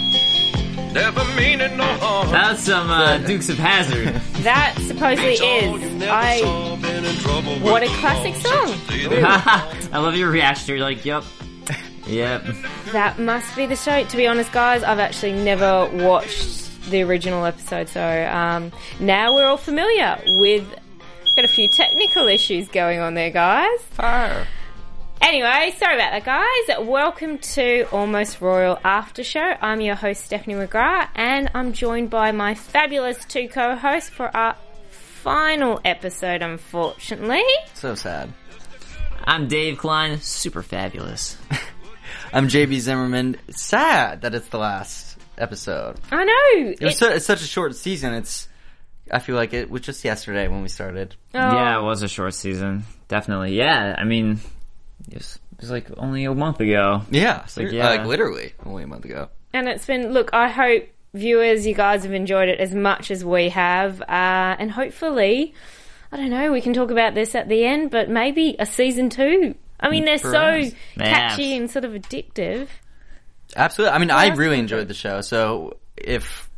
Never meaning no harm. That's some uh, Dukes of Hazzard. That supposedly is. I. What a classic song. I love your reaction. You're like, yep, yep. That must be the show. To be honest, guys, I've actually never watched the original episode, so um, now we're all familiar with. Got a few technical issues going on there, guys. Fire. Anyway, sorry about that, guys. Welcome to Almost Royal After Show. I'm your host, Stephanie McGrath, and I'm joined by my fabulous two co-hosts for our final episode, unfortunately. So sad. I'm Dave Klein, super fabulous. I'm JB Zimmerman. Sad that it's the last episode. I know. It was It- so, it's such a short season. It's I feel like it was just yesterday when we started. oh, Yeah, it was a short season. Definitely. Yeah, I mean, it was, it was like only a month ago. Yeah, like, like, yeah. like literally only a month ago. And it's been, look, I hope viewers, you guys have enjoyed it as much as we have. Uh, and hopefully, I don't know, we can talk about this at the end, but maybe a season two. I mean, they're Perhaps. so catchy and sort of addictive. Absolutely. I mean, I really enjoyed the show. So if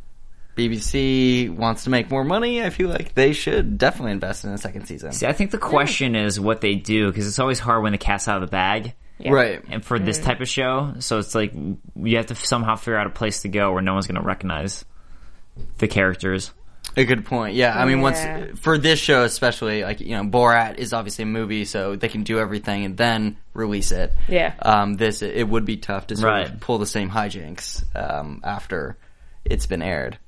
BBC wants to make more money, I feel like they should definitely invest in a second season. See, I think the question is what they do because it's always hard when the cat's out of the bag. Right. And for this type of show, so it's like you have to somehow figure out a place to go where no one's going to recognize the characters. A good point. Yeah, I mean, Yeah. once for this show especially, like you know, Borat is obviously a movie, so they can do everything and then release it. Yeah. Um, this it would be tough to sort Right. of pull the same hijinks um, after it's been aired.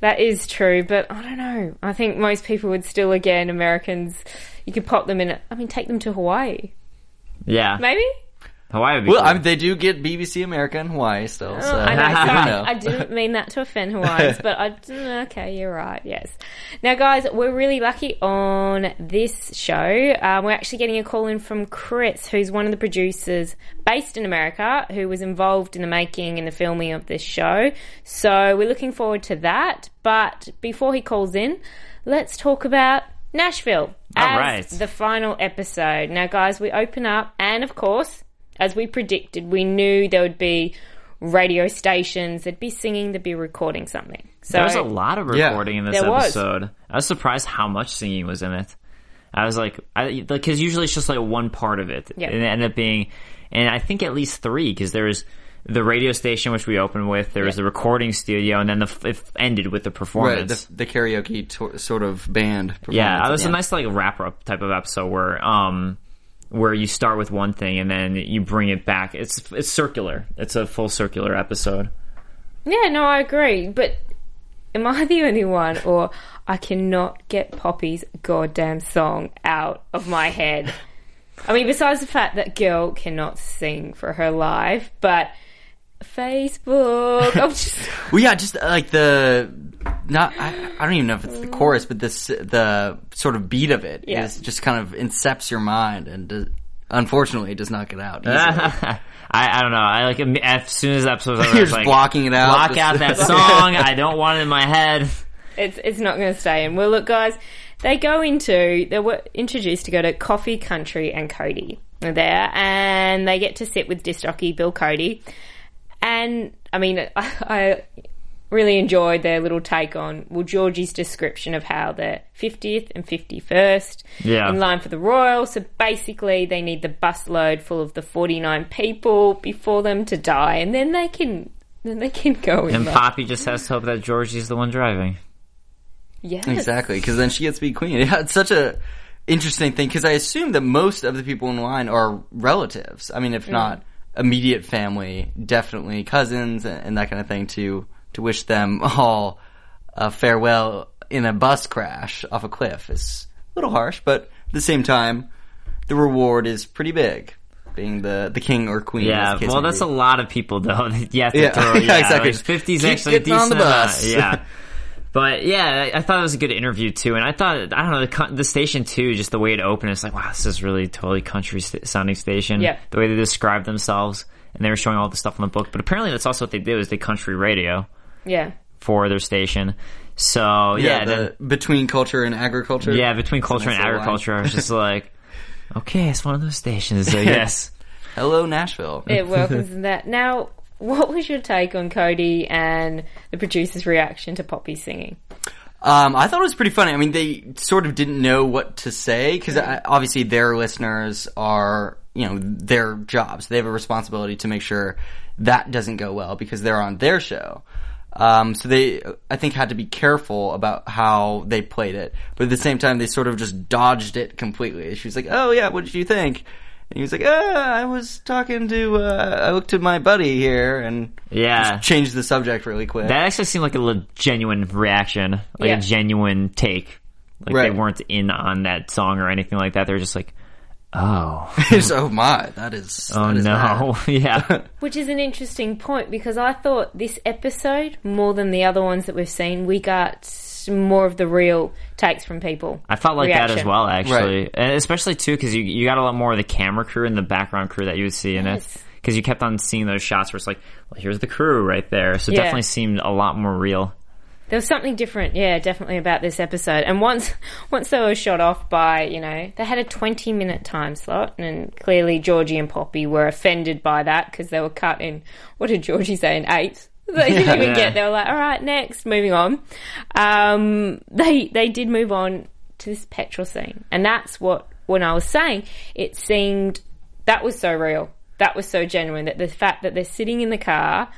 That is true, but I don't know. I think most people would still, again, Americans, you could pop them in, I mean, take them to Hawaii. Yeah, Maybe? Hawaii would be Well, cool. I mean, they do get BBC America in Hawaii still. So Oh, I know, sorry. never know. I didn't mean that to offend Hawaiians, but I okay, you're right. Yes. Now, guys, we're really lucky on this show. Um, we're actually getting a call in from Chris, who's one of the producers based in America, who was involved in the making and the filming of this show. So we're looking forward to that. But before he calls in, let's talk about Nashville All as right. the final episode. Now, guys, we open up, and of course, as we predicted, we knew there would be radio stations, they'd be singing, they'd be recording something. So There was a lot of Yeah. recording in this There was. episode. I was surprised how much singing was in it. I was like, I because usually it's just like one part of it, Yeah. and it ended up being, and I think at least three because there was the radio station which we opened with, there was the recording studio, and then the it ended with the Right, performance. the, the karaoke to- sort of band. yeah, performance it was at a nice like wrap up type of episode where um where you start with one thing and then you bring it back. It's it's circular. It's a full circular episode. yeah, no, I agree. But am I the only one, or I cannot get Poppy's goddamn song out of my head? I mean, besides the fact that girl cannot sing for her life, but Facebook, I'm just. Well, yeah, just like the not. I, I don't even know if it's the chorus, but this the sort of beat of it is Yeah. just kind of incepts your mind, and does, unfortunately, it does not get out. Ah. I, I don't know. I like as soon as the episode's over, I You're was just like, blocking it out. block just- out that song. I don't want it in my head. it's it's not going to stay in. Well, look, guys, they go into they were introduced to go to Coffee Country and Cody are there, and they get to sit with disc jockey Bill Cody, and I mean, I, I really enjoyed their little take on well Georgie's description of how they're 50th and 51st Yeah. in line for the Royal. So basically, they need the bus load full of the 49 people before them to die, and then they can. Then they can go in. And there. Poppy just has to hope that Georgie's the one driving. yeah Exactly, because then she gets to be queen. Yeah, it's such a interesting thing because I assume that most of the people in line are relatives. I mean, Mm. if not immediate family, definitely cousins and, and that kind of thing. To to wish them all uh, farewell in a bus crash off a cliff is a little harsh, but at the same time, the reward is pretty big. Being the, the king or queen. Yeah, case well, that's be. a lot of people though. that you have to Yeah, throw. yeah, Yeah, exactly. Fifties Keep actually a getting on the bus. amount, Yeah. But yeah, I I thought it was a good interview too, and I thought I don't know the, the station too, just the way it opened. It's like wow, this is really totally country st- sounding station. Yeah. the way they described themselves, and they were showing all the stuff in the book. But apparently, that's also what they did was they country radio Yeah. for their station. So yeah, yeah, then- the, between culture and agriculture. yeah, between culture and little line. agriculture, I was just like, okay, it's one of those stations. I guess. Hello, Nashville. It welcomes that. Now, what was your take on Cody and the producer's reaction to Poppy singing? Um, I thought it was pretty funny. I mean, they sort of didn't know what to say because obviously their listeners are, you know, their jobs. They have a responsibility to make sure that doesn't go well because they're on their show. Um, so they, I think, had to be careful about how they played it. But at the same time, they sort of just dodged it completely. She was like, "Oh yeah, what did you think?" And he was like, "Ah, I was talking to, uh, I looked to my buddy here and Yeah. changed the subject really quick." That actually seemed like a genuine reaction, like Yeah. a genuine take. Like Right. they weren't in on that song or anything like that. They were just like, "Oh, oh my, that is. oh that is no, yeah." Which is an interesting point because I thought this episode, more than the other ones that we've seen, we got more of the real takes from people. I felt like that as well, actually, Right. and especially too because you you got a lot more of the camera crew and the background crew that you would see in it. Because you kept on seeing those shots where it's like, well, here's the crew right there. So it Yeah. definitely seemed a lot more real. There was something different, yeah, definitely about this episode. And once, once they were shot off by, you know, they had a twenty-minute time slot, and clearly Georgie and Poppy were offended by that because they were cut in. What did Georgie say in eight? They didn't even Yeah. get. They were like, "All right, next, moving on." Um, they they did move on to this petrol scene, and that's what when I was saying it seemed that was so real, that was so genuine. That the fact that they're sitting in the car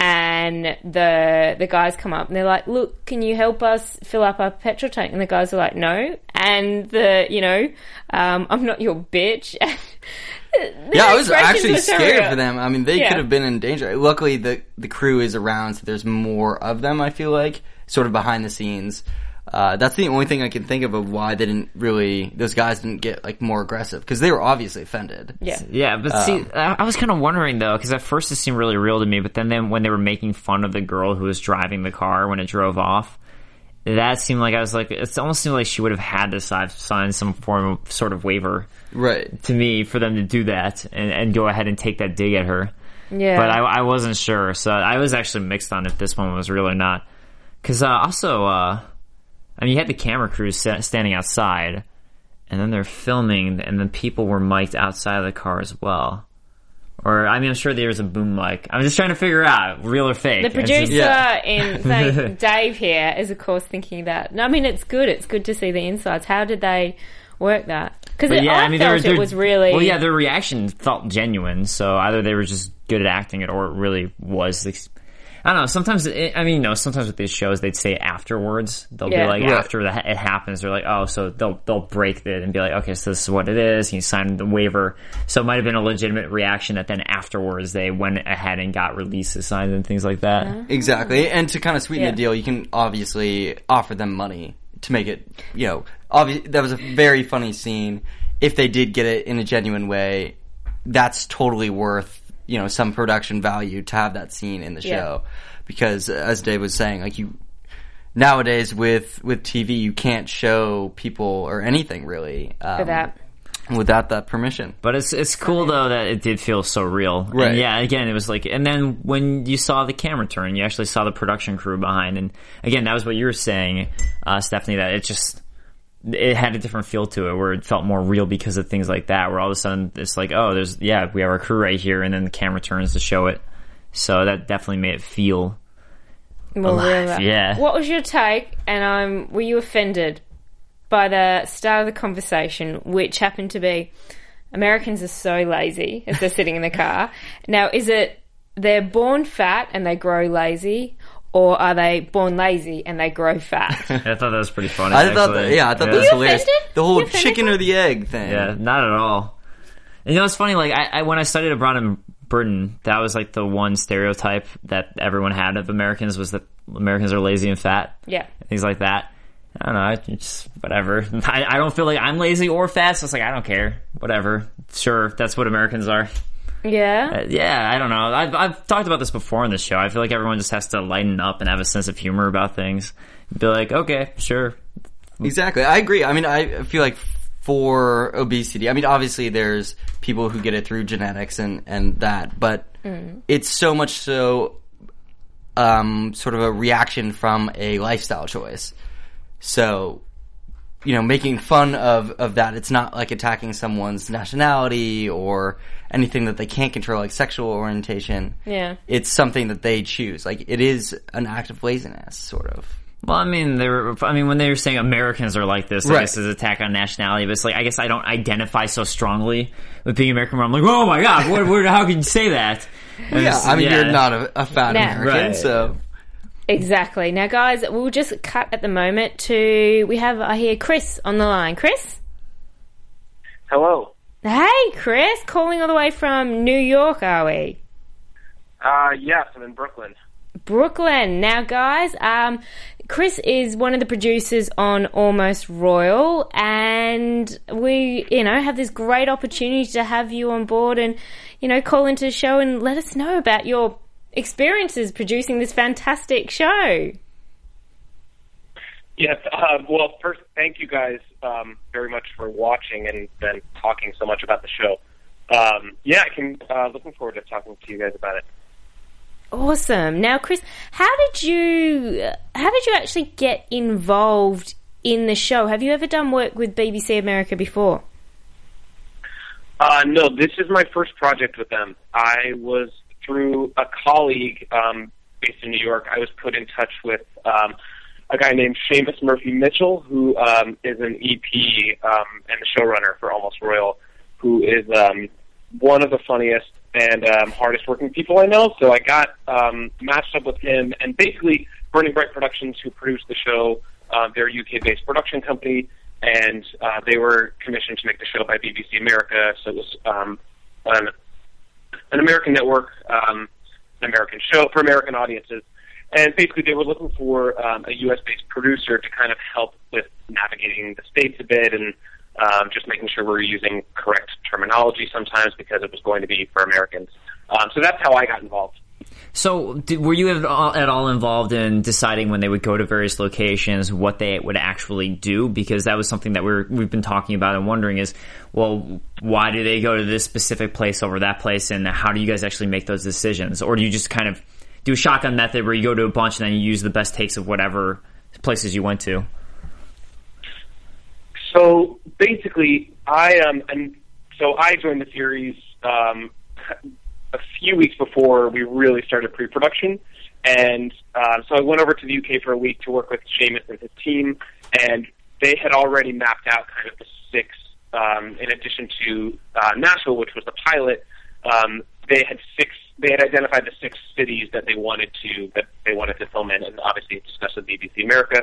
and the the guys come up and they're like, "Look, can you help us fill up our petrol tank?" And the guys are like, "No." And the you know, um, I'm not your bitch. Yeah, I was actually scared real. for them. I mean, they Yeah. could have been in danger. Luckily, the the crew is around, so there's more of them. I feel like sort of behind the scenes. Uh, that's the only thing I can think of of why they didn't really. Those guys didn't get like more aggressive because they were obviously offended. Yeah. Yeah, but see, I I was kind of wondering though, because at first it seemed really real to me, but then, then when they were making fun of the girl who was driving the car when it drove off, that seemed like I was like, it almost seemed like she would have had to sign some form of sort of waiver Right. to me for them to do that and, and go ahead and take that dig at her. Yeah. But I, I wasn't sure, so I was actually mixed on if this one was real or not. Because uh, also, uh, I mean, you had the camera crews standing outside, and then they're filming, and then people were mic'd outside of the car as well. Or, I mean, I'm sure there's a boom mic. I'm just trying to figure out real or fake. The It's just- producer Yeah. in thank Dave here is of course thinking that. No, I mean it's good. It's good to see the insides. How did they work that? Because yeah, I, I mean, felt there, there, it was really well. Yeah, their reaction felt genuine. So either they were just good at acting it, or it really was. ex- I don't know. Sometimes, it, I mean, you know, sometimes with these shows, they'd say afterwards. They'll Yeah. be like Right. after the, it happens, they're like, oh, so they'll they'll break it and be like, okay, so this is what it is. He signed the waiver, so it might have been a legitimate reaction that then afterwards they went ahead and got releases signed and things like that. Uh-huh. Exactly. And to kind of sweeten Yeah. the deal, you can obviously offer them money to make it, you know, obvi- that was a very funny scene. If they did get it in a genuine way, that's totally worth, you know, some production value to have that scene in the Yeah. show. Because as Dave was saying, like you, nowadays with, with TV, you can't show people or anything really. Um, for that. Without that permission. But it's it's cool though that it did feel so real. And Right. yeah, again, it was like, and then when you saw the camera turn, you actually saw the production crew behind, and again, that was what you were saying, uh, Stephanie. That it just it had a different feel to it, where it felt more real because of things like that. Where all of a sudden it's like, oh, there's yeah, we have our crew right here, and then the camera turns to show it. So that definitely made it feel More alive, real. yeah. What was your take? And um, were you offended by the start of the conversation, which happened to be Americans are so lazy as they're sitting in the car. Now, is it they're born fat and they grow lazy, or are they born lazy and they grow fat? I thought that was pretty funny. I thought, that, yeah, I thought yeah. that was hilarious. offended? The whole chicken or the egg thing. Yeah, not at all. And you know, it's funny. Like I, I when I studied abroad in Britain, that was like the one stereotype that everyone had of Americans was that Americans are lazy and fat. yeah. things like that. I don't know. It's just whatever. I, I don't feel like I'm lazy or fat. So it's like I don't care. Whatever. Sure, that's what Americans are. Yeah. Uh, yeah, I don't know. I've, I've talked about this before on the show. I feel like everyone just has to lighten up and have a sense of humor about things. Be like, okay, sure. Exactly. I agree. I mean, I feel like for obesity, I mean, obviously there's people who get it through genetics and, and that, but it's so much so, um, sort of a reaction from a lifestyle choice. So, you know, making fun of, of that, it's not like attacking someone's nationality or anything that they can't control, like sexual orientation. Yeah. It's something that they choose. Like, it is an act of laziness, sort of. Well, I mean, they were. I mean, when they were saying Americans are like this, I guess is attack on nationality. But it's like I guess I don't identify so strongly with being American. Where I'm like, oh my god, what, what, how can you say that? And Yeah, I mean, yeah. you're not a, a fat No. American, Right. so. Exactly. Now, guys, we'll just cut at the moment to we have I hear Chris on the line. Chris. Hello. Hey, Chris, calling all the way from New York, are we? Uh, yes, I'm in Brooklyn. Brooklyn. Now, guys, um, Chris is one of the producers on Almost Royal, and we, you know, have this great opportunity to have you on board and, you know, call into the show and let us know about your experiences producing this fantastic show. Yes. Uh, well, first, thank you guys um, very much for watching and then talking so much about the show. Um, yeah, I can. Uh, looking forward to talking to you guys about it. Awesome. Now, Chris, how did you how did you actually get involved in the show? Have you ever done work with BBC America before? Uh, no, this is my first project with them. I was through a colleague um, based in New York. I was put in touch with um, a guy named Seamus Murphy Mitchell, who um, is an EP um, and the showrunner for Almost Royal, who is um, one of the funniest and um, hardest working people I know. So I got um, matched up with him, and basically Burning Bright Productions, who produced the show, uh, they're a UK based production company, and uh, they were commissioned to make the show by BBC America. So it was um, an, an American network, um, an American show for American audiences. And basically, they were looking for um, a U.S. based producer to kind of help with navigating the states a bit and um, just making sure we're using correct terminology sometimes because it was going to be for Americans. Um, so that's how I got involved. So, did, were you at all, at all involved in deciding when they would go to various locations what they would actually do? Because that was something that we're we've been talking about and wondering is, well, why do they go to this specific place over that place, and how do you guys actually make those decisions, or do you just kind of do a shotgun method where you go to a bunch and then you use the best takes of whatever places you went to? So basically, I um, and so I joined the series um, a few weeks before we really started pre-production, and uh, so I went over to the UK for a week to work with Seamus and his team, and they had already mapped out kind of the six. Um, in addition to uh, Nashville, which was the pilot, um, they had six. They had identified the six cities that they wanted to that they wanted to film in, and obviously discussed with BBC America.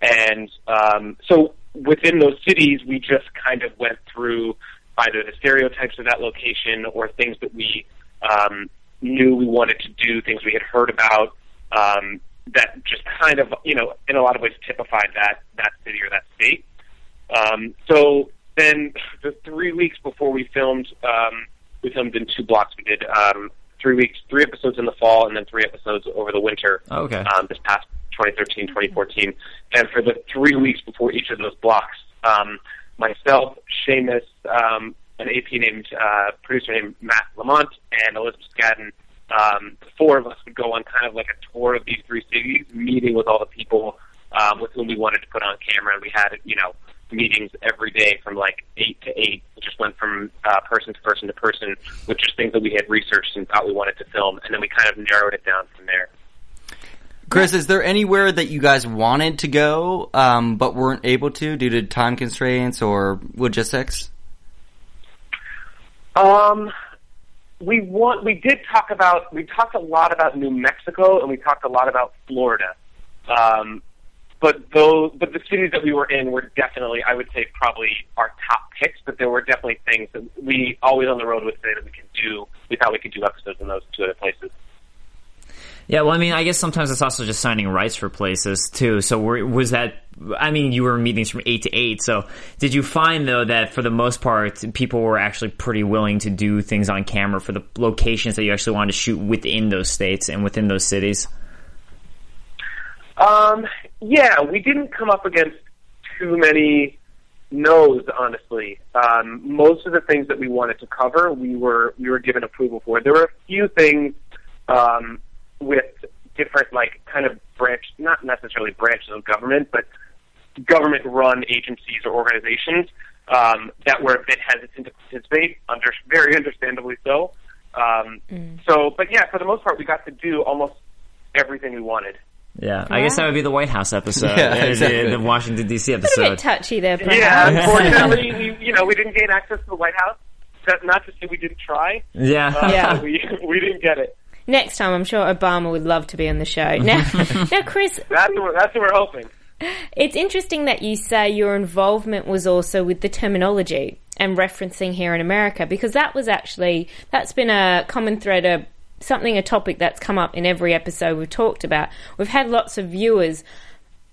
And um, so within those cities, we just kind of went through either the stereotypes of that location or things that we um, knew we wanted to do, things we had heard about um, that just kind of, you know, in a lot of ways typified that that city or that state. Um, so then, the three weeks before we filmed, um, we filmed in two blocks. We did um, three weeks, three episodes in the fall, and then three episodes over the winter Okay. um, this past 2013, 2014. And for the three weeks before each of those blocks, um, myself, Seamus, um, an AP named uh, producer named Matt Lamont, and Elizabeth Scadden, um, the four of us would go on kind of like a tour of these three cities, meeting with all the people um, with whom we wanted to put on camera. And we had, you know, meetings every day from like eight to eight. Just went from uh, person to person to person with just things that we had researched and thought we wanted to film, and then we kind of narrowed it down from there. Chris, is there anywhere that you guys wanted to go, um, but weren't able to due to time constraints or logistics? Um, we want we did talk about we talked a lot about New Mexico and we talked a lot about Florida. Um, but those but the cities that we were in were definitely I would say probably our top picks, but there were definitely things that we always on the road would say that we could do we thought we could do episodes in those two other places. Yeah, well, I mean, I guess sometimes it's also just signing rights for places too. So were, was that? I mean, you were in meetings from eight to eight. So did you find though that for the most part, people were actually pretty willing to do things on camera for the locations that you actually wanted to shoot within those states and within those cities? Um, yeah, we didn't come up against too many no's, honestly. Um, most of the things that we wanted to cover, we were we were given approval for. There were a few things um, with different, like, kind of branch, not necessarily branches of government, but government-run agencies or organizations um, that were a bit hesitant to participate, under very understandably so. Um, So, but yeah, for the most part, we got to do almost everything we wanted. Yeah, I guess that would be the White House episode, Yeah, the- exactly. the, Washington D.C. A bit episode. touchy there, perhaps. Yeah, unfortunately, we, you know, we didn't gain access to the White House. That's not to say we didn't try. Yeah, Uh, Yeah. we we didn't get it. Next time, I'm sure Obama would love to be on the show. Now, now, Chris, That's what that's what we're hoping. It's interesting that you say your involvement was also with the terminology and referencing here in America because that was actually that's been a common thread, a something, a topic that's come up in every episode we've talked about. We've had lots of viewers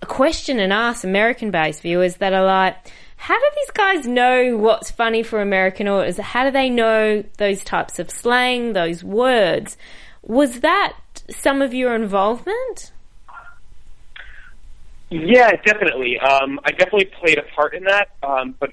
question and ask American-based viewers that are like. How do these guys know what's funny for American audience? How do they know those types of slang, those words? Was that some of your involvement? Yeah, definitely. Um, I definitely played a part in that. Um, but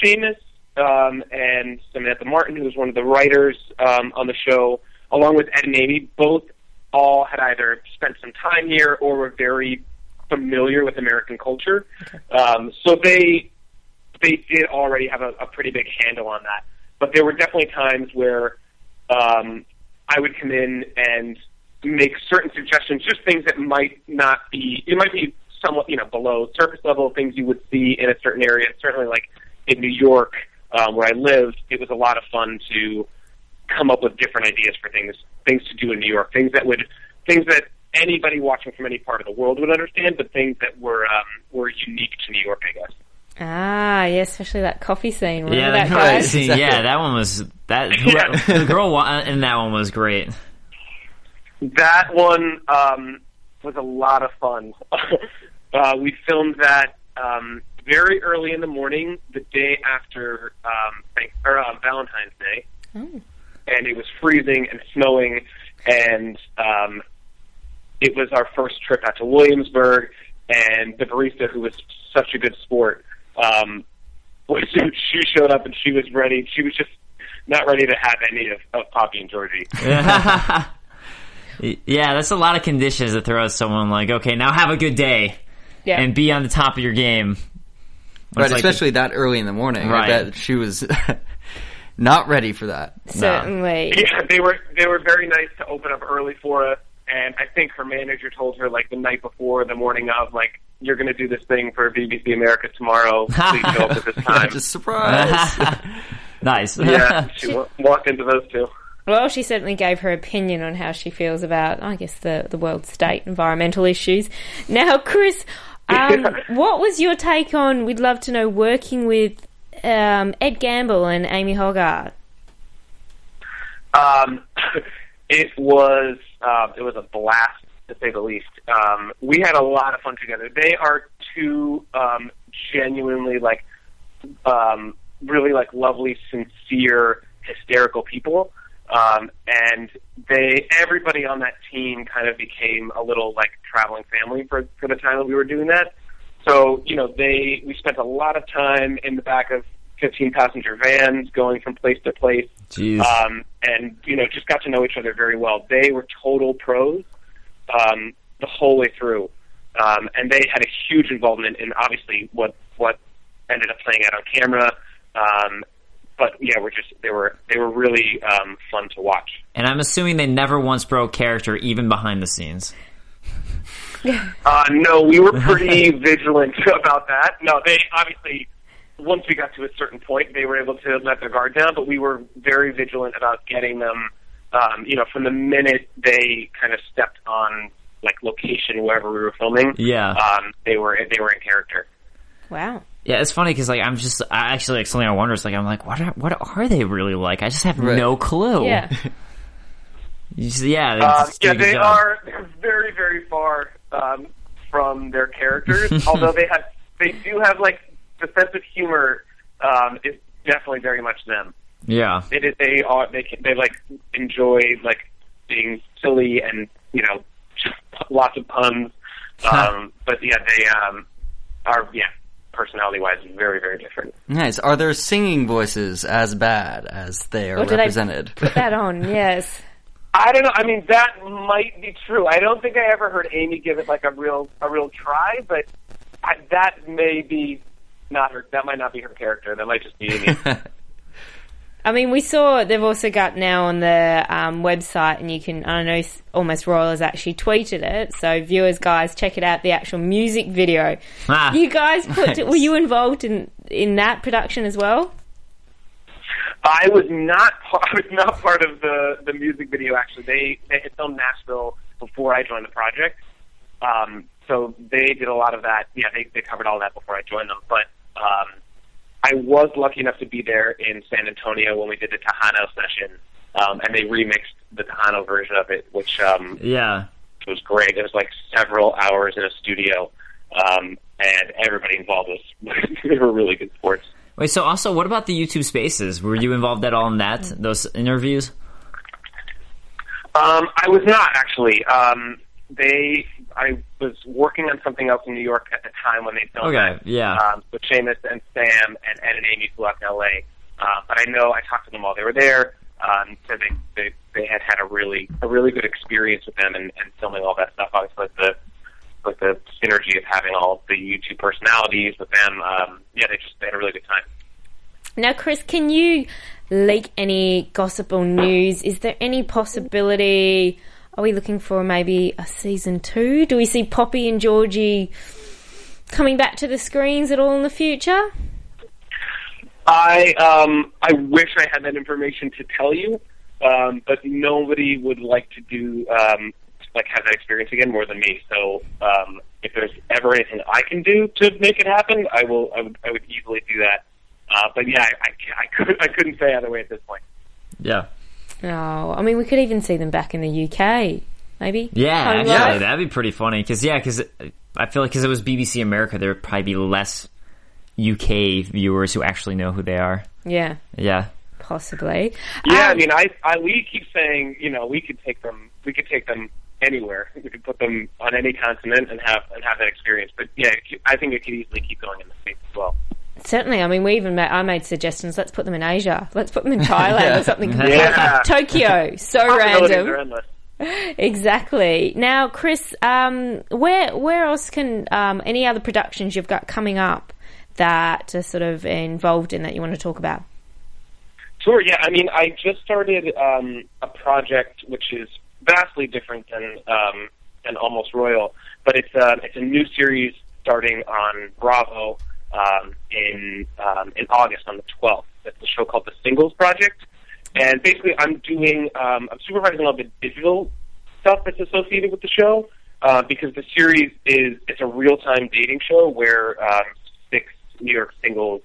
Seamus um, and Samantha Martin, who was one of the writers um, on the show, along with Ed and Amy, both all had either spent some time here or were very familiar with American culture. Um, so they they did already have a, a pretty big handle on that. But there were definitely times where um, I would come in and make certain suggestions, just things that might not be, it might be somewhat, you know, below surface level things you would see in a certain area. Certainly, like in New York, um, where I lived, it was a lot of fun to come up with different ideas for things, things to do in New York, things that would, things that anybody watching from any part of the world would understand, but things that were um, were unique to New York, I guess. Ah, yeah, especially that coffee scene. Remember yeah, that that guy? right. scene, Exactly. yeah, that one was that. Yeah. the girl wa- in that one was great. That one um, was a lot of fun. uh, we filmed that um, very early in the morning, the day after um, thank- or, uh, Valentine's Day, and it was freezing and snowing, and um, it was our first trip out to Williamsburg. And the barista, who was such a good sport, um, was she showed up and she was ready. She was just not ready to have any of, of Poppy and Georgie. yeah, that's a lot of conditions to throw at someone. Like, okay, now have a good day Yeah. and be on the top of your game. Right, like- especially that early in the morning. Right. I bet she was not ready for that. Certainly. Mm, yeah, they were they were very nice to open up early for us, and I think her manager told her like the night before, the morning of, like you're going to do this thing for BBC America tomorrow. Please show up at this time. Just surprise. nice. yeah, she wa- walked into those two. Well, she certainly gave her opinion on how she feels about, I guess, the, the world state, environmental issues. Now, Chris, um, what was your take on, we'd love to know, working with um, Ed Gamble and Amy Hoggart? Um, it was uh, it was a blast to say the least. Um, we had a lot of fun together. They are two um, genuinely like um, really like lovely, sincere, hysterical people. Um, and they everybody on that team kind of became a little like traveling family for for the time that we were doing that. So you know they we spent a lot of time in the back of 15 passenger vans going from place to place Jeez. um, and you know just got to know each other very well. They were total pros um, the whole way through, um, and they had a huge involvement in obviously what what ended up playing out on camera. Um, but yeah, we're just they were they were really um, fun to watch. and I'm assuming they never once broke character, even behind the scenes. Uh, no, we were pretty vigilant about that. No, they obviously once we got to a certain point, they were able to let their guard down, but we were very vigilant about getting them um, you know, from the minute they kind of stepped on like location wherever we were filming, Yeah. um, they were they were in character. Wow. Yeah, it's funny because like I'm just I actually like something I wonder is like I'm like what are, what are they really like? I just have Right. no clue. Yeah. You just- yeah, they Uh, yeah, they job. are they're very very far um, from their characters. although they have they do have like the sense of humor um, is definitely very much them. Yeah, It is they are they can, they like enjoy like being silly and you know lots of puns. Um, but yeah, they um, are yeah personality wise very very different. Nice. Are their singing voices as bad as they are Or do they represented? put that on? Yes. I don't know. I mean, that might be true. I don't think I ever heard Amy give it like a real a real try, but I, that may be not her. That might not be her character. That might just be Amy. I mean, we saw they've also got now on the um, website, and you can. I know almost Royal has actually tweeted it, so viewers, guys, check it out. The actual music video. Ah, You guys put. nice. Were you involved in in that production as well? I was not. pa- I was not part of the the music video. Actually, they they had filmed Nashville before I joined the project. Um, so they did a lot of that. Yeah, they they covered all that before I joined them. But I was lucky enough to be there in San Antonio when we did the Tejano session, um, and they remixed the Tejano version of it, which um, yeah. was great. It was like several hours in a studio, um, and everybody involved was they were really good sports. Wait, so also, what about the YouTube Spaces? Were you involved at all in that? Those interviews? Um, I was not actually. Um, they, I was working on something else in New York at the time when they filmed Okay, that. yeah. Um, with Seamus and Sam and Ed and Amy flew out to LA. Uh, but I know I talked to them while they were there. Um, said they, they they had had a really a really good experience with them and, and filming all that stuff. Obviously, with the with the synergy of having all the YouTube personalities with them. Um, yeah, they just they had a really good time. Now, Chris, can you leak any gossip or news? Is there any possibility? Are we looking for maybe a season two? Do we see Poppy and Georgie coming back to the screens at all in the future? I um I wish I had that information to tell you, um, but nobody would like to do um like have that experience again more than me. So um, if there's ever anything I can do to make it happen, I will. I would, I would easily do that. Uh, but yeah, I, I, ca- I could I couldn't say either way at this point. Yeah. No, I mean we could even see them back in the UK, maybe. Yeah, Home actually, life. that'd be pretty funny. Because yeah, because I feel like because it was BBC America, there would probably be less UK viewers who actually know who they are. Yeah, Yeah, possibly. Yeah, I Um, mean, I, I we keep saying you know we could take them we could take them anywhere. We could put them on any continent and have and have that experience. But yeah, I think it could easily keep going in the states as well. Certainly, I mean, we even made, I made suggestions. Let's put them in Asia. Let's put them in Thailand or something. Yeah. Tokyo, so random. Exactly. Now, Chris, um, where where else can um, any other productions you've got coming up that are sort of involved in that you want to talk about? Sure. Yeah. I mean, I just started um, a project which is vastly different than um, than Almost Royal, but it's uh, it's a new series starting on Bravo um, in um, in August on the 12th. It's a show called The Singles Project, and basically, I'm doing um, I'm supervising all the digital stuff that's associated with the show uh, because the series is it's a real time dating show where um, six New York singles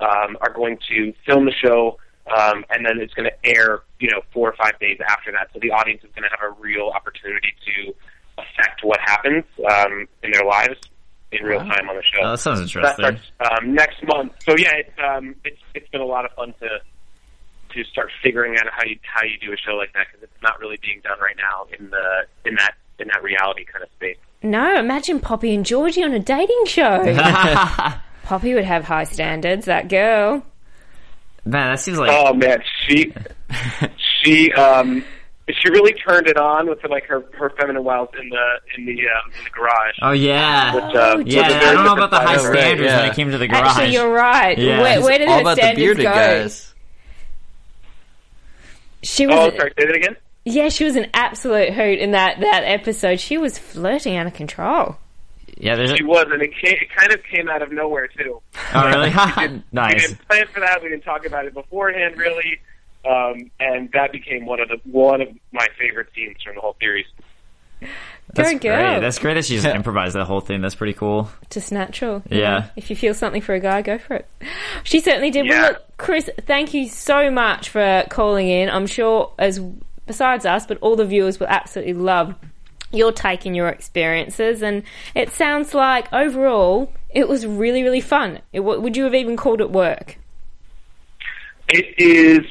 um, are going to film the show, um, and then it's going to air, you know, four or five days after that. So the audience is going to have a real opportunity to affect what happens um, in their lives in real time on the show. Oh, that sounds So that interesting. starts um, next month. So yeah, it's um, it's it's been a lot of fun to to start figuring out how you how you do a show like that because it's not really being done right now in the in that in that reality kind of space. No, imagine Poppy and Georgie on a dating show. Poppy would have high standards. That girl. Man, that seems like Oh man, she she um she really turned it on with like her her feminine wiles in the in the um, in the garage. oh yeah, Which, uh, yeah. was a I very don't know about the high different side of it. standards yeah. when it came to the garage. Actually, you're right. Yeah. Where, where did All her about the standards bearded go? guys. She was. Oh, sorry, say that again. Yeah, she was an absolute hoot in that that episode. She was flirting out of control. yeah, there's. She A, was, and it, came, it kind of came out of nowhere too. oh really? We nice. didn't plan for that. We didn't talk about it beforehand, really. Um, and that became one of the one of my favorite scenes from the whole series. That's Go great. girl. That's great that she just improvised that whole thing. That's pretty cool. Just natural. you Yeah. know. If you feel something for a guy, go for it. She certainly did. Well, look, Chris, thank you so much for calling in. I'm sure, as besides us, but all the viewers will absolutely love your take and your experiences. And it sounds like overall it was really, really fun. It, would you have even called it work? It is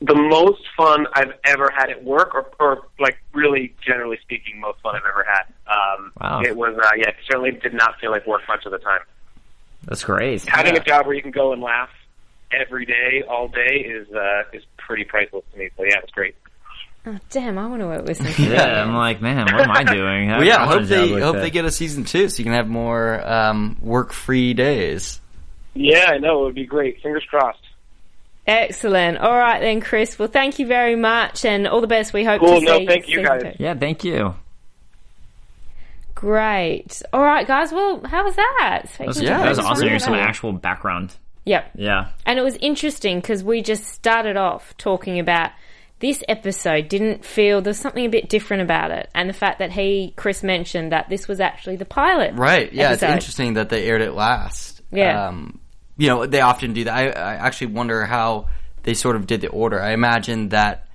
the most fun I've ever had at work, or, or like really generally speaking, most fun I've ever had. Um, Wow. It was, uh, yeah, it certainly did not feel like work much of the time. That's great. Having a job where you can go and laugh every day, all day, is uh, is pretty priceless to me. So yeah, it's great. Oh, damn, I want to work with some Yeah, I'm like, man, what am I doing? Well, yeah, I I want a hope they like hope that. they get a season two, so you can have more um, work free days. Yeah, I know it would be great. Fingers crossed. Excellent. All right then, Chris. Well, thank you very much, and all the best. We hope Cool. to No, see. thank you, season guys. two. Yeah, thank you. Great. All right, guys. Well, how was that? That was, Yeah, that was it's awesome. really Hearing some cool. actual background. Yep. Yeah. And it was interesting because we just started off talking about this episode didn't feel there's something a bit different about it, and the fact that he Chris mentioned that this was actually the pilot. Right. Yeah, episode. it's interesting that they aired it last. Yeah. Um, you know, they often do that. I, I actually wonder how they sort of did the order. I imagine that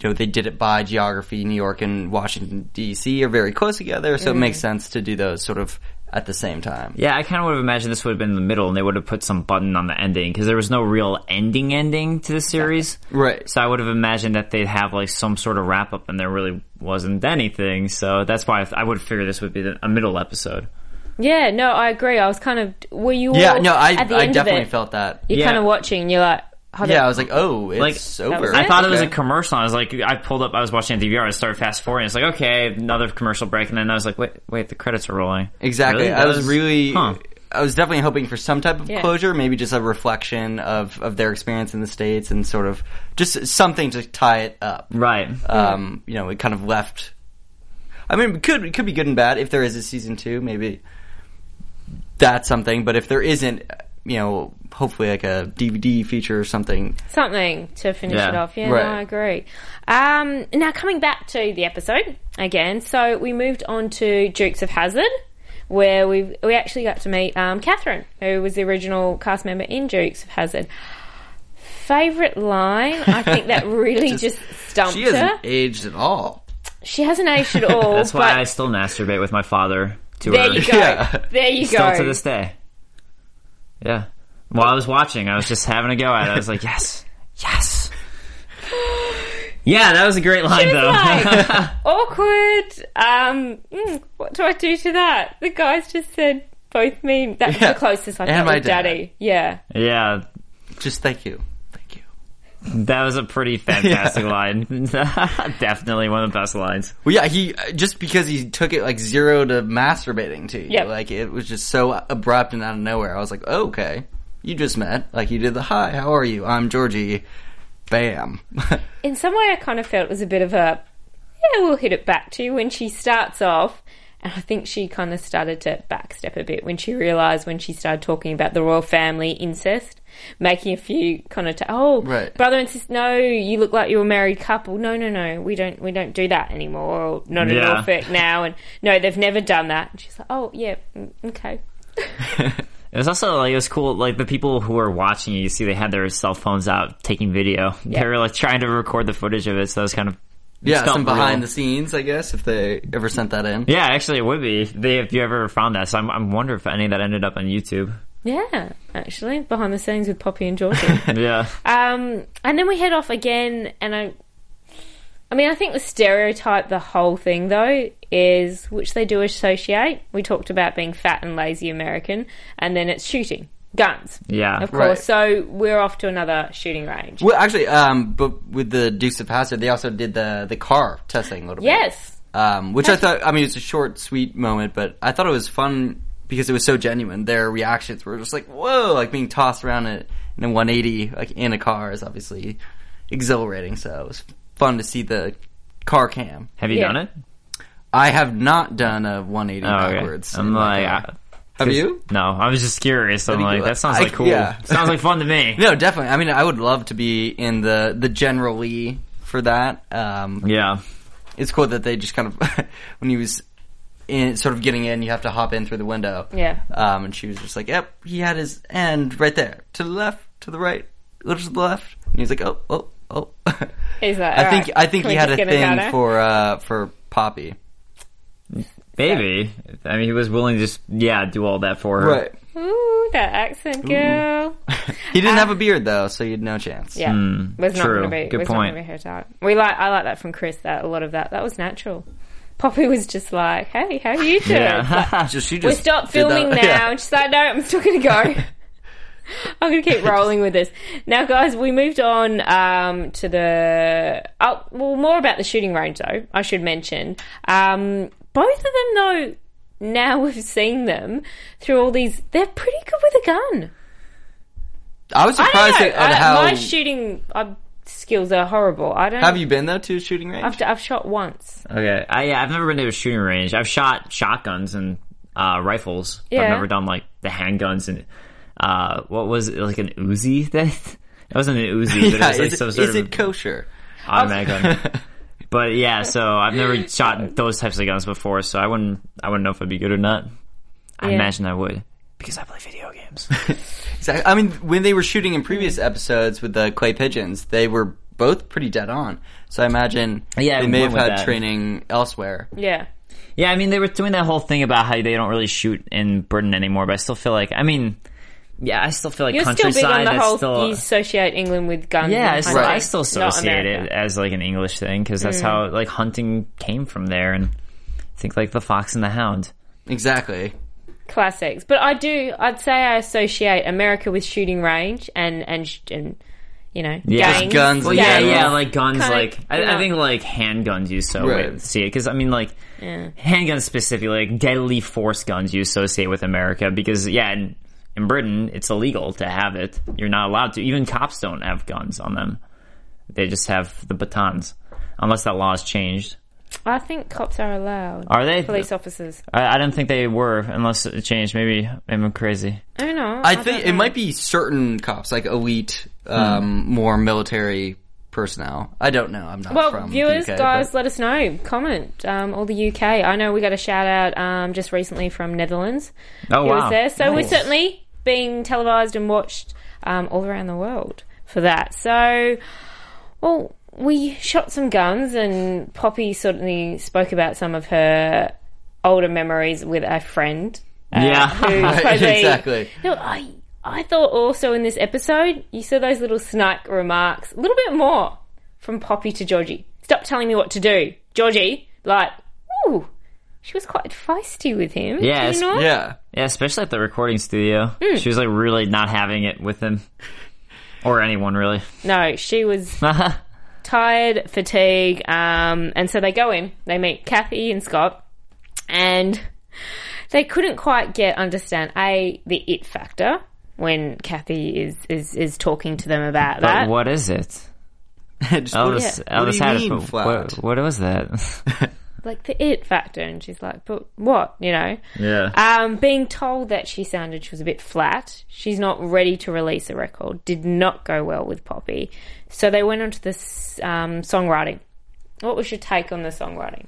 you know they did it by geography. New York and Washington D.C. are very close together, so it Mm. makes sense to do those sort of at the same time. Yeah, I kind of would have imagined this would have been in the middle, and they would have put some button on the ending because there was no real ending ending to the series. Right. So I would have imagined that they'd have like some sort of wrap up, and there really wasn't anything. So that's why I would figure this would be the- a middle episode. Yeah, no, I agree. I was kind of were you? Yeah. all No, I at the I end definitely of it, felt that. You're Yeah. kind of watching. and You're like, hold Yeah, on. I was like, oh, it's Like, that was over. I thought it was a Okay. commercial. I was like, I pulled up, I was watching DVR, I started fast forwarding. It's like, okay, another commercial break, and then I was like, wait, wait, the credits are rolling. Exactly. Really? I That was, really, huh. I was definitely hoping for some type of Yeah. closure, maybe just a reflection of, of their experience in the States and sort of just something to tie it up. Right. Um, you know, it kind of left. I mean, it could, it could be good and bad if there is a season two, maybe that's something, but if there isn't, you know, hopefully like a DVD feature or something. something to finish Yeah. it off. Yeah, Right. no, I agree. Um, now coming back to the episode again, so we moved on to Dukes of Hazzard, where we we actually got to meet um, Catherine, who was the original cast member in Dukes of Hazzard. Favorite line, I think that really just, stumped She her. hasn't aged at all. She hasn't aged at all. That's why I still masturbate with my father to there her. you go. Yeah. There you Still go. Still to this day. Yeah. While I was watching, I was just having a go at it. I was like, yes, yes. Yeah, that was a great line, She was though. like, awkward. Um, mm, what do I do to that? The guys just said both me. That's Yeah. the closest I And got my with dad. Daddy. Yeah. yeah, Just thank you. Thank you. that was a pretty fantastic line. Definitely one of the best lines. Well, yeah, he uh, just because he took it like zero to masturbating to you, Yep. like it was just so abrupt and out of nowhere. I was like, oh, okay, you just met, like you did the hi, how are you? I'm Georgie. Bam. In some way, I kind of felt it was a bit of a, yeah, we'll hit it back to you when she starts off. And I think she kind of started to backstep a bit when she realised when she started talking about the royal family incest, making a few kind of, t- oh, Right. brother and sister, no, you look like you're a married couple. No, no, no, we don't, we don't do that anymore. Or not in Yeah. Norfolk now. And no, they've never done that. And she's like, oh, yeah, mm, okay. It was also like it was cool. Like the people who were watching, you see, they had their cell phones out taking video. Yeah. They were like trying to record the footage of it. So it was kind of yeah, some behind real. the scenes, I guess, if they ever sent that in. Yeah, actually, it would be if, they, if you ever found that. So I'm, I'm wondering if any of that ended up on YouTube. Yeah, actually, behind the scenes with Poppy and Georgie. yeah, Um, and then we head off again, and I, I mean, I think the stereotype, the whole thing though, is which they do associate. We talked about being fat and lazy American, and then it's shooting guns, yeah. of course. Right. So we're off to another shooting range. Well, actually, um, but with the Dukes of Hazzard, they also did the the car testing a little bit. Yes, um, which I thought. I mean, it's a short, sweet moment, but I thought it was fun because it was so genuine. Their reactions were just like, "Whoa!" Like being tossed around in, in a 180, like in a car, is obviously exhilarating. So it was fun to see the car cam. Have you Yeah. done it? I have not done a 180 Oh, okay. backwards. I'm like, car. I, Have you? No, I was just curious. I'm like, that sounds I- like cool. yeah. sounds like fun to me. No, definitely. I mean, I would love to be in the the general Lee for that. Um, Yeah. it's cool that they just kind of when he was in sort of getting in, you have to hop in through the window. Yeah. Um, and she was just like, "Yep, he had his end right there, to the left, to the right, a little to the left." And he's like, "Oh, oh, oh." He's like, I think "Alright, I think can he we had a just get thing another?" for uh for Poppy. Maybe. I mean, he was willing to just, yeah, do all that for her. Ooh, that accent girl. He didn't Uh, have a beard though, so you had no chance. Yeah, was not true. going to be. Good was point. Not gonna be her type. We like. I like that from Chris. That a lot of that. That was natural. Poppy was just like, "Hey, how you doing?" Yeah. Just she we just stopped did that- filming now. Yeah. And she's like, no, I'm still going to go. I'm going to keep rolling with this. Now, guys, we moved on um, to the. Oh, well, more about the shooting range, though, I should mention. Um, both of them, though, now we've seen them through all these, they're pretty good with a gun. I was I surprised don't know. at, at I- how. My shooting uh, skills are horrible. I don't. have you been though to a shooting range? I've, I've shot once. Okay. I, yeah, I've never been to a shooting range. I've shot shotguns and uh, rifles. but Yeah. I've never done like the handguns and uh, what was it, like an Uzi? That that wasn't an Uzi, but it yeah, was like is, some it, sort is of it kosher? automatic gun. But yeah, so I've never shot those types of guns before, so I wouldn't I wouldn't know if it'd be good or not. I Yeah. imagine I would because I play video games. Exactly. I mean, when they were shooting in previous episodes with the clay pigeons, they were both pretty dead on. So I imagine Yeah, they may have had that. training elsewhere. Yeah. Yeah, I mean they were doing that whole thing about how they don't really shoot in Britain anymore, but I still feel like I mean, yeah, I still feel like You're still big on the that's whole. still you associate England with guns. yeah, I and still, I still associate it as like an English thing because Mm. that's how like hunting came from there, and I think like the fox and the hound. Exactly. classics. But I do. I'd say I associate America with shooting range and and and you know Yeah. gangs. Guns Well, in yeah, yeah, like guns. Kinda, like I, you. I think like handguns you so Right. see it because I mean like handguns specifically, like deadly force guns you associate with America because yeah, in, in Britain it's illegal to have it. You're not allowed to. Even cops don't have guns on them. They just have the batons, unless that law has changed. I think cops are allowed. Are they? Police officers. I, I don't think they were, unless it changed. Maybe maybe I'm crazy. I don't know. I don't think know. it might be certain cops, like elite, um, more military personnel. I don't know. I'm not Well, from viewers, the UK, guys, but- let us know. Comment. Um, all the UK. I know we got a shout out um, just recently from Netherlands. Oh He wow! was there, so we're certainly being televised and watched um, all around the world for that. So, well, we shot some guns, and Poppy certainly spoke about some of her older memories with a friend. uh, Yeah. exactly. No, I I thought also in this episode you saw those little snark remarks, a little bit more from Poppy to Georgie. Stop telling me what to do, Georgie. Like, she was quite feisty with him. Yeah, you know? Yeah. Yeah, especially at the recording studio. Hmm. She was like really not having it with him. Or anyone really. No, she was tired, fatigue, um, and so they go in. They meet Kathy and Scott, and they couldn't quite get understand a the it factor when Kathy is is is talking to them about but that. what is it? Just Elvis, what, what Elvis do you had mean, it. flat? What, what was that? like the it factor, and she's like, "But what?" You know. yeah. Um, being told that she sounded she was a bit flat, she's not ready to release a record, did not go well with Poppy. So they went on to this um, songwriting. What was your take on the songwriting?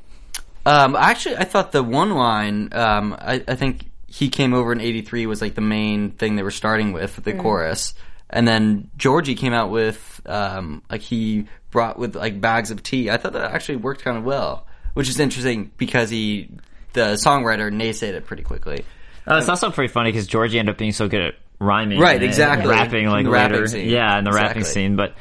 Um, actually, I thought the one line, um, I, I think he came over in '83 was like the main thing they were starting with, the chorus, and then Georgie came out with um, like he brought with like bags of tea. I thought that actually worked kind of well, which is interesting because he, the songwriter, naysayed it pretty quickly. Oh, it's also pretty funny because Georgie ended up being so good at rhyming, Right, and exactly. rapping like In the rapping scene. yeah, in the rapping scene. But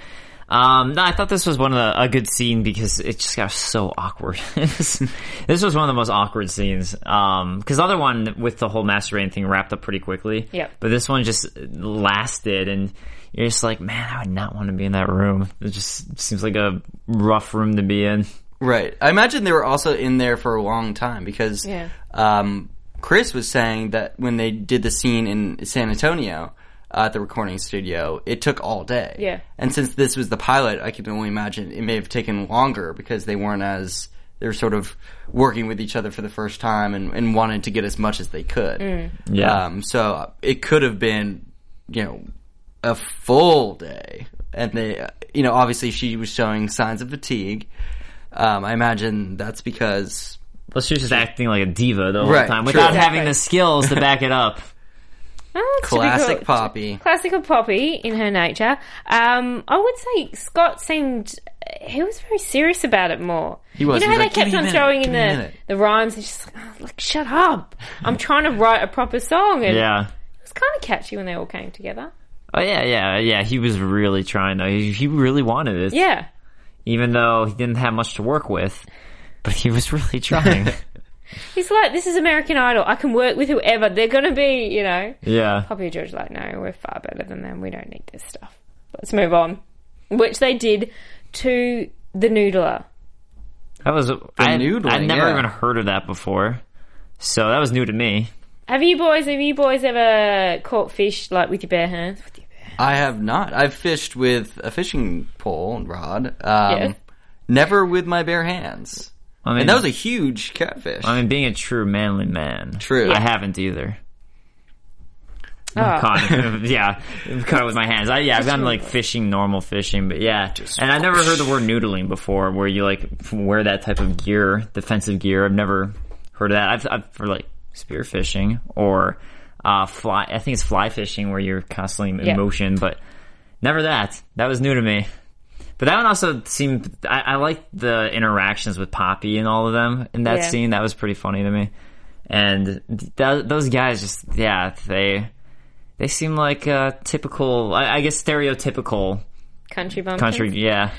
um, no, I thought this was one of the, a good scene because it just got so awkward. this this was one of the most awkward scenes. Um, because the other one with the whole masturbating thing wrapped up pretty quickly. Yep. But this one just lasted, and you're just like, man, I would not want to be in that room. It just seems like a rough room to be in. Right. I imagine they were also in there for a long time because Yeah. um, Chris was saying that when they did the scene in San Antonio uh, at the recording studio, it took all day. Yeah. And since this was the pilot, I can only imagine it may have taken longer because they weren't as they're sort of working with each other for the first time and, and wanted to get as much as they could. Yeah. Um, so it could have been, you know, a full day. And they, you know, obviously she was showing signs of fatigue. Um, I imagine that's because Well, she was just acting like a diva the whole Right, time without Exactly. having the skills to back it up. Oh, classic typical- Poppy. Classic of Poppy in her nature. Um, I would say Scott seemed he was very serious about it more. He was. You know He how was they like, "Give kept me a on minute, throwing in give me a the minute." the rhymes and just like, oh, like shut up. I'm trying to write a proper song and Yeah. it was kind of catchy when they all came together. Oh yeah, yeah, yeah. He was really trying though. He, he really wanted it. Yeah. Even though he didn't have much to work with, but he was really trying. He's like, this is American Idol. I can work with whoever. They're going to be, you know. yeah. Poppy and George like, no, we're far better than them. We don't need this stuff. Let's move on. Which they did to the Noodler. That was I noodling, I'd never yeah. even heard of that before. So that was new to me. Have you boys, have you boys ever caught fish like with your bare hands? With your bare hands? I have not. I've fished with a fishing pole and rod. Um, Yes. Never with my bare hands. I mean, And that was a huge catfish. I mean, being a true manly man. True. I haven't either. Oh. Caught, yeah, caught with my hands. I, yeah, I've done like fishing, normal fishing, but yeah, and I never heard the word noodling before, where you like wear that type of gear, defensive gear. I've never heard of that. I've, I've for like spear fishing or uh, fly. I think it's fly fishing where you're constantly in Yeah. motion, but never that. That was new to me. But that one also seemed. I, I liked the interactions with Poppy and all of them in that Yeah. scene. That was pretty funny to me. And th- those guys just, yeah, they they seem like uh, typical. I, I guess stereotypical Country bumpkins. country. Yeah,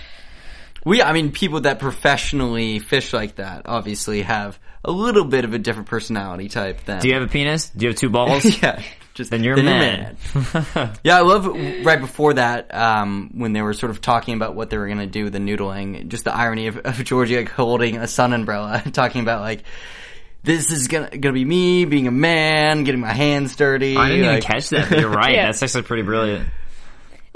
we, I mean, people that professionally fish like that obviously have a little bit of a different personality type than. Do you have a penis? Do you have two balls? yeah. Just, Then you're a man. yeah, I love right before that um, when they were sort of talking about what they were going to do with the noodling. Just the irony of, of Georgie like holding a sun umbrella, talking about like this is gonna gonna be me being a man, getting my hands dirty. I didn't even catch that. But you're right. Yeah. That's actually pretty brilliant.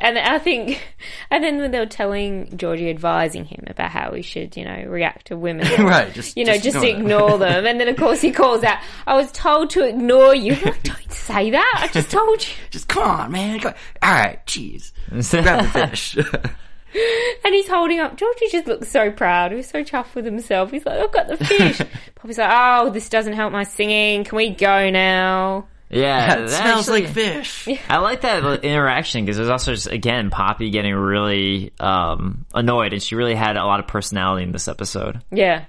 And I think, and then when they were telling Georgie, advising him about how he should, you know, react to women. right. Just You know, just, ignore ignore, them. And then, of course, he calls out, I was told to ignore you. Like, don't say that. I just told you. Just come on, man. Go- All right, jeez. Grab the fish. And he's holding up. Georgie just looks so proud. He was so chuffed with himself. He's like, I've got the fish. Poppy's like, oh, this doesn't help my singing. Can we go now? Yeah, it that smells actually- like fish. I like that interaction because there's also just again Poppy getting really um, annoyed, and she really had a lot of personality in this episode. Yeah.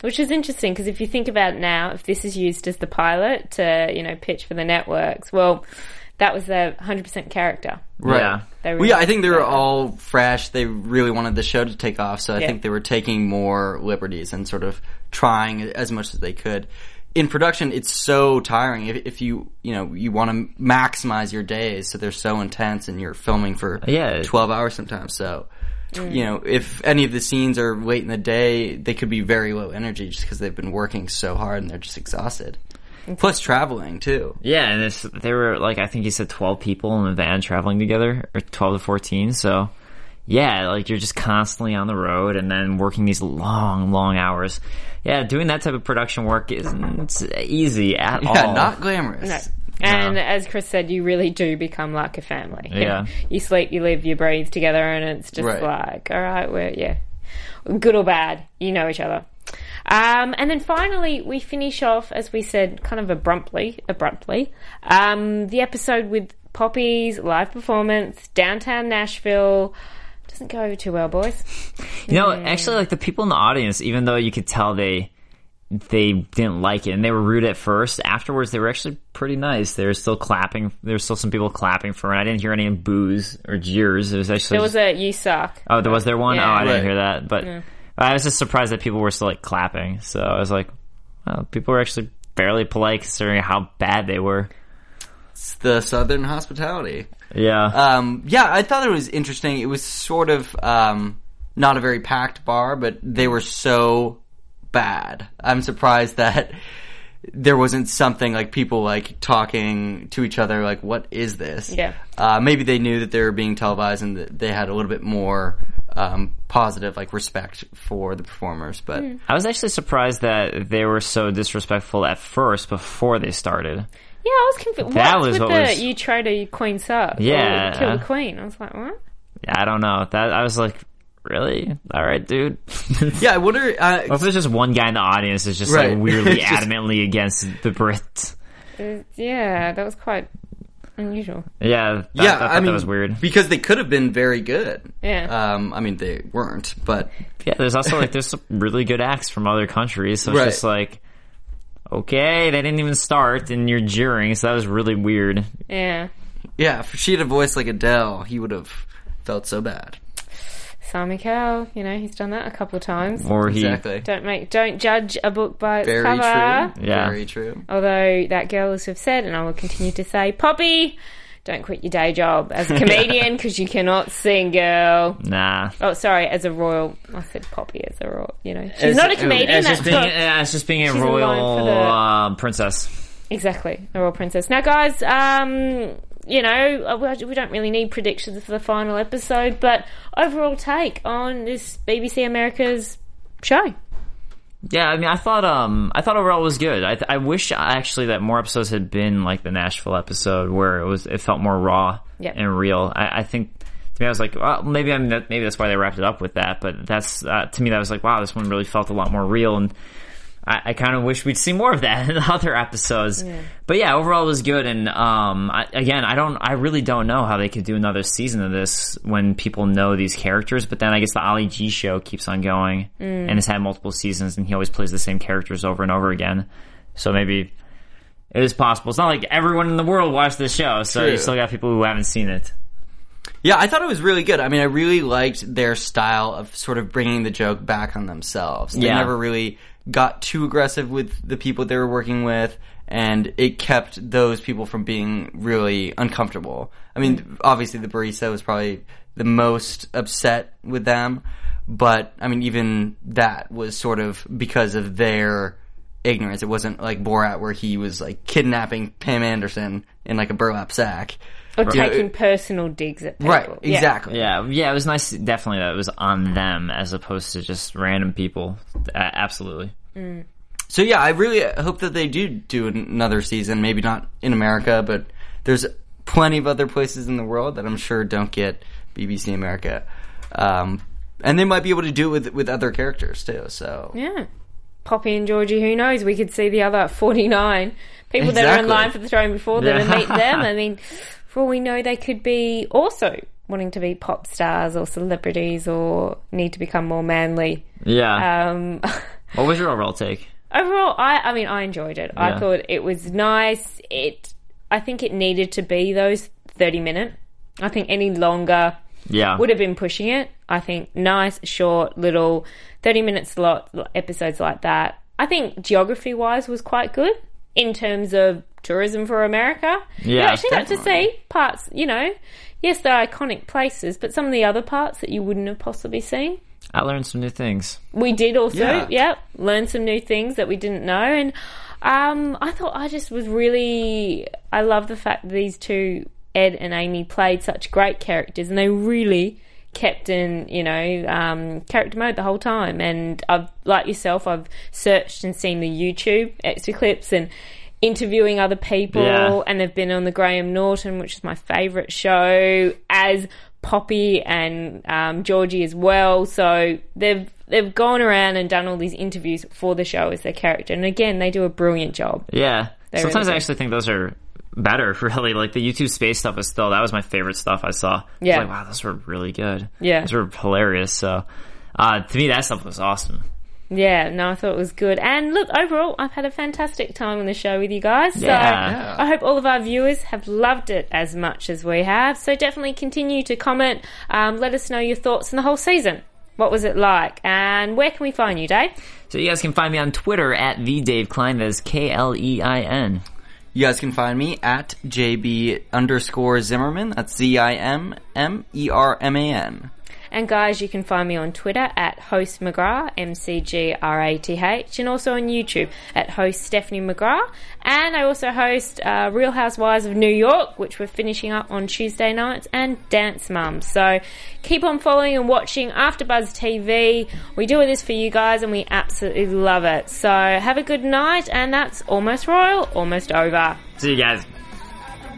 Which is interesting because if you think about it now, if this is used as the pilot to, you know, pitch for the networks, well, that was their 100% character. Right. Yeah. They Well, yeah, I think they were all fresh. They really wanted the show to take off, so I Yeah. think they were taking more liberties and sort of trying as much as they could. In production, it's so tiring. If, if you, you know, you want to maximize your days, so they're so intense, and you're filming for Yeah. twelve hours sometimes. So, t- mm. you know, if any of the scenes are late in the day, they could be very low energy just because they've been working so hard and they're just exhausted. Mm-hmm. Plus traveling too. Yeah, and this there were like I think you said twelve people in the van traveling together, or twelve to fourteen. So yeah, like you're just constantly on the road and then working these long, long hours. Yeah, doing that type of production work isn't easy at Yeah, all. not glamorous. No. And as Chris said, you really do become like a family. Yeah. you sleep, you live, you breathe together, and it's just Right. like, all right, we're, yeah. Good or bad, you know each other. Um, and then finally, we finish off, as we said, kind of abruptly, abruptly, um, the episode with Poppy's live performance, downtown Nashville. Doesn't go over too well, boys. You know, actually, like the people in the audience, even though you could tell they they didn't like it and they were rude at first, afterwards they were actually pretty nice. They were still clapping. There were still some people clapping for it. I didn't hear any boos or jeers. It was actually There was just- a you suck. oh, there was there one. Yeah. Oh, I didn't hear that. But I was just surprised that people were still like clapping. So I was like, well, people were actually fairly polite considering how bad they were. The Southern hospitality. Yeah. Um, yeah, I thought it was interesting. It was sort of um, not a very packed bar, but they were so bad. I'm surprised that there wasn't something like people like talking to each other like what is this Yeah. uh, maybe they knew that they were being televised and that they had a little bit more um, positive like respect for the performers but Hmm. I was actually surprised that they were so disrespectful at first before they started. Yeah, I was confused. That What's was with what the was- you try to queen up Yeah. Or kill the queen. I was like, what? Yeah, I don't know. That I was like, really? All right, dude. yeah i wonder uh, What if there's just one guy in the audience is just Right. like weirdly Just- adamantly against the Brits? Uh, yeah, that was quite unusual. Yeah, that, yeah I i mean that was weird. because they could have been very good Yeah. um, i mean they weren't but Yeah, there's also like there's some really good acts from other countries, so Right. it's just like, okay, they didn't even start, and you're jeering, so that was really weird. Yeah. yeah if she had a voice like adele he would have felt so bad Simon Cowell, you know, he's done that a couple of times. Or he, exactly Don't make, don't judge a book by its very cover. true Yeah. very true Although that girls have said, and I will continue to say, Poppy, don't quit your day job as a comedian because you cannot sing, girl. nah. Oh, sorry, as a royal. I said Poppy as a royal. You know, she's As- not a comedian. As That's just being, not, just being a She's royal for the- uh, princess. exactly a royal princess. Now, guys, um, you know, uh, we- don't really need predictions for the final episode, but overall take on this BBC America's show. Yeah, I mean, I thought, um, I thought overall it was good. I, th- I wish actually that more episodes had been like the Nashville episode where it was, it felt more raw Yeah. and real. I, I think to me, I was like, well, maybe I'm that, maybe that's why they wrapped it up with that. But that's uh, to me, that was like, wow, this one really felt a lot more real, and I, I kind of wish we'd see more of that in the other episodes. But yeah, overall it was good. And um, I, again, I don't, I really don't know how they could do another season of this when people know these characters. But then I guess the Ali G show keeps on going and has had multiple seasons, and he always plays the same characters over and over again. So maybe. It is possible. It's not like everyone in the world watched this show, so True. you still got people who haven't seen it. Yeah, I thought it was really good. I mean, I really liked their style of sort of bringing the joke back on themselves. They Yeah. never really got too aggressive with the people they were working with, and it kept those people from being really uncomfortable. I mean, mm. obviously the barista was probably the most upset with them, but I mean, even that was sort of because of their ignorance. It wasn't like Borat where he was like kidnapping Pam Anderson in like a burlap sack. Or Yeah, taking it- personal digs at people. Right, exactly. Yeah, yeah, it was nice. Definitely, that it was on them as opposed to just random people. Uh, absolutely. So yeah, I really hope that they do do another season. Maybe not in America, but there's plenty of other places in the world that I'm sure don't get BBC America, um, and they might be able to do it with with other characters too. So Yeah. Poppy and Georgie, who knows? We could see the other 49 people that are in line for the throne before them and meet them. I mean, for all we know, they could be also wanting to be pop stars or celebrities or need to become more manly. Yeah. Um, what was your overall take? overall, I, I mean, I enjoyed it. I thought it was nice. It, I think it needed to be those 30 minute. I think any longer Yeah. would have been pushing it. I think nice, short, little, 30 minute slot episodes like that. I think geography wise was quite good in terms of tourism for America. you Yeah, actually got to see parts, you know, yes, they're iconic places, but some of the other parts that you wouldn't have possibly seen. I learned some new things. We did also, Yeah. yeah, learn some new things that we didn't know. And um, I thought I just was really, I love the fact that these two, Ed and Amy, played such great characters and they really kept in, you know, um, character mode the whole time. And I've, like yourself, I've searched and seen the YouTube extra clips and interviewing other people Yeah. and they've been on the Graham Norton, which is my favourite show, as Poppy and um, Georgie as well. So they've they've gone around and done all these interviews for the show as their character, and again, they do a brilliant job. Yeah. They Sometimes really I actually think those are better, really. Like the YouTube space stuff is still, that was my favorite stuff I saw. I was Yeah. like, wow, those were really good. Yeah. Those were hilarious. So, uh, to me, that stuff was awesome. Yeah, no, I thought it was good. And look, overall, I've had a fantastic time on the show with you guys. So Yeah. I hope all of our viewers have loved it as much as we have. So definitely continue to comment. Um, let us know your thoughts on the whole season. What was it like? And where can we find you, Dave? So you guys can find me on Twitter at the Dave Klein. That is K L E I N. you guys can find me at JB underscore Zimmerman. That's Z I M M E R M A N. And guys, you can find me on Twitter at host McGrath, M-C-G-R-A-T-H, and also on YouTube at host Stephanie McGrath. And I also host uh, Real Housewives of New York, which we're finishing up on Tuesday nights, and Dance Mum. So keep on following and watching AfterBuzz TV. We do this for you guys, and we absolutely love it. So have a good night, and that's almost royal, almost over. See you guys.